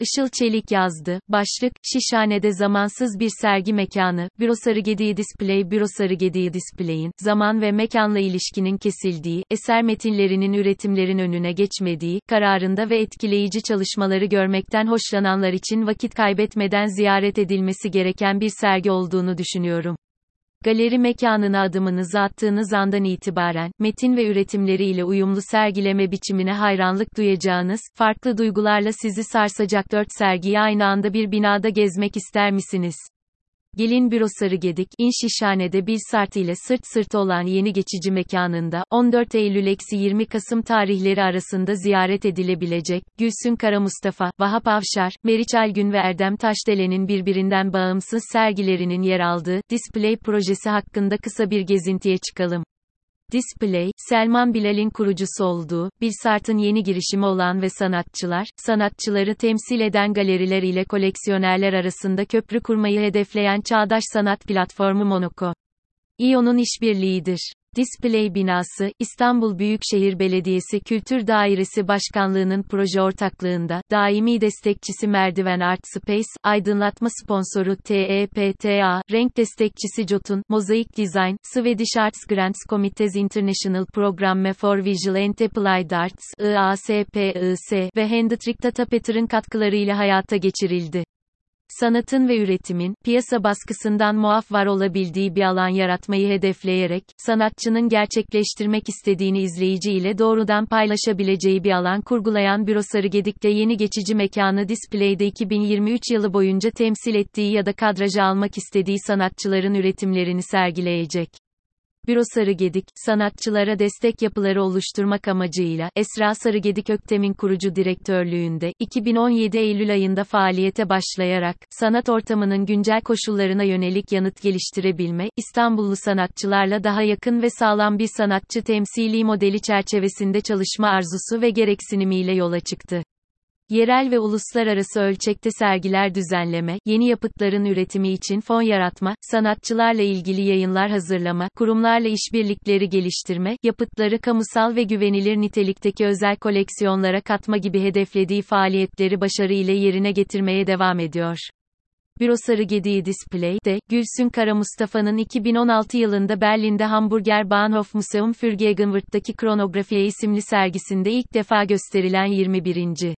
Işıl Çelik yazdı. Başlık, Şişhane'de zamansız bir sergi mekanı, Büro Sarıgediği Display Büro Sarıgediği Display'in, zaman ve mekanla ilişkinin kesildiği, eser metinlerinin üretimlerin önüne geçmediği, kararında ve etkileyici çalışmaları görmekten hoşlananlar için vakit kaybetmeden ziyaret edilmesi gereken bir sergi olduğunu düşünüyorum. Galeri mekanına adımınızı attığınız andan itibaren, metin ve üretimleriyle uyumlu sergileme biçimine hayranlık duyacağınız, farklı duygularla sizi sarsacak dört sergiyi aynı anda bir binada gezmek ister misiniz? Gelin Büro Sarıgedik, İnşişhane'de bir sart ile sırt sırta olan yeni geçici mekanında, 14 Eylül-20 Kasım tarihleri arasında ziyaret edilebilecek, Gülsün Kara Mustafa, Vahap Avşar, Meriç Algün ve Erdem Taşdelen'in birbirinden bağımsız sergilerinin yer aldığı, Display projesi hakkında kısa bir gezintiye çıkalım. Display, Selman Bilal'in kurucusu olduğu, Bilsart'ın yeni girişimi olan ve sanatçılar, sanatçıları temsil eden galeriler ile koleksiyonerler arasında köprü kurmayı hedefleyen çağdaş sanat platformu Monoko. İO'nun işbirliğidir. Display binası, İstanbul Büyükşehir Belediyesi Kültür Dairesi Başkanlığı'nın proje ortaklığında, daimi destekçisi Merdiven Art Space, aydınlatma sponsoru TEPTA, renk destekçisi Jotun, Mosaic Design, Swedish Arts Grants Committees International Programme for Visual and Applied Arts, IASPIS ve Hendrik Data katkılarıyla hayata geçirildi sanatın ve üretimin, piyasa baskısından muaf var olabildiği bir alan yaratmayı hedefleyerek, sanatçının gerçekleştirmek istediğini izleyici ile doğrudan paylaşabileceği bir alan kurgulayan Büro Sarıgedik'te yeni geçici mekanı Display'de 2023 yılı boyunca temsil ettiği ya da kadraja almak istediği sanatçıların üretimlerini sergileyecek. Büro Sarıgedik, sanatçılara destek yapıları oluşturmak amacıyla, Esra Sarıgedik Öktem'in kurucu direktörlüğünde, 2017 Eylül ayında faaliyete başlayarak, sanat ortamının güncel koşullarına yönelik yanıt geliştirebilme, İstanbullu sanatçılarla daha yakın ve sağlam bir sanatçı temsili modeli çerçevesinde çalışma arzusu ve gereksinimiyle yola çıktı. Yerel ve uluslararası ölçekte sergiler düzenleme, yeni yapıtların üretimi için fon yaratma, sanatçılarla ilgili yayınlar hazırlama, kurumlarla işbirlikleri geliştirme, yapıtları kamusal ve güvenilir nitelikteki özel koleksiyonlara katma gibi hedeflediği faaliyetleri başarı ile yerine getirmeye devam ediyor. Büro Sarıgediği Display'de, Gülsün Kara Mustafa'nın 2016 yılında Berlin'de Hamburger Bahnhof Museum für Gegenwart'taki Kronografiye isimli sergisinde ilk defa gösterilen 21.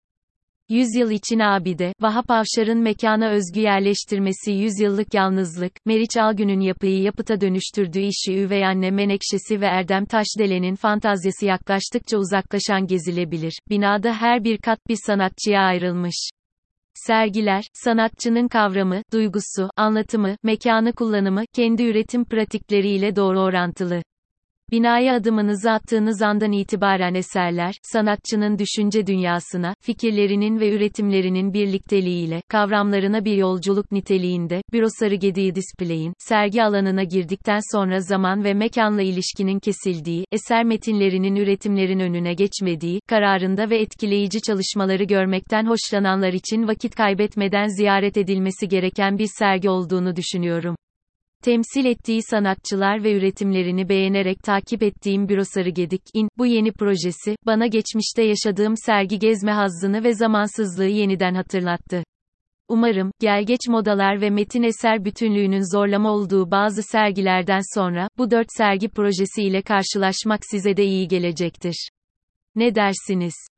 Yüzyıl için abide, Vahap Avşar'ın mekana özgü yerleştirmesi Yüzyıllık Yalnızlık, Meriç Algün'ün yapıyı yapıta dönüştürdüğü işi üvey anne Menekşesi ve Erdem Taşdelen'in fantazyası yaklaştıkça uzaklaşan gezilebilir. Binada her bir kat bir sanatçıya ayrılmış. Sergiler, sanatçının kavramı, duygusu, anlatımı, mekanı kullanımı, kendi üretim pratikleriyle doğru orantılı. Binaya adımınızı attığınız andan itibaren eserler, sanatçının düşünce dünyasına, fikirlerinin ve üretimlerinin birlikteliğiyle, kavramlarına bir yolculuk niteliğinde, Büro Sarıgediği Display'in, sergi alanına girdikten sonra zaman ve mekanla ilişkinin kesildiği, eser metinlerinin üretimlerin önüne geçmediği, kararında ve etkileyici çalışmaları görmekten hoşlananlar için vakit kaybetmeden ziyaret edilmesi gereken bir sergi olduğunu düşünüyorum. Temsil ettiği sanatçılar ve üretimlerini beğenerek takip ettiğim Büro Sarıgedik in bu yeni projesi, bana geçmişte yaşadığım sergi gezme hazzını ve zamansızlığı yeniden hatırlattı. Umarım, gelgeç modalar ve metin eser bütünlüğünün zorlama olduğu bazı sergilerden sonra, bu dört sergi projesi ile karşılaşmak size de iyi gelecektir. Ne dersiniz?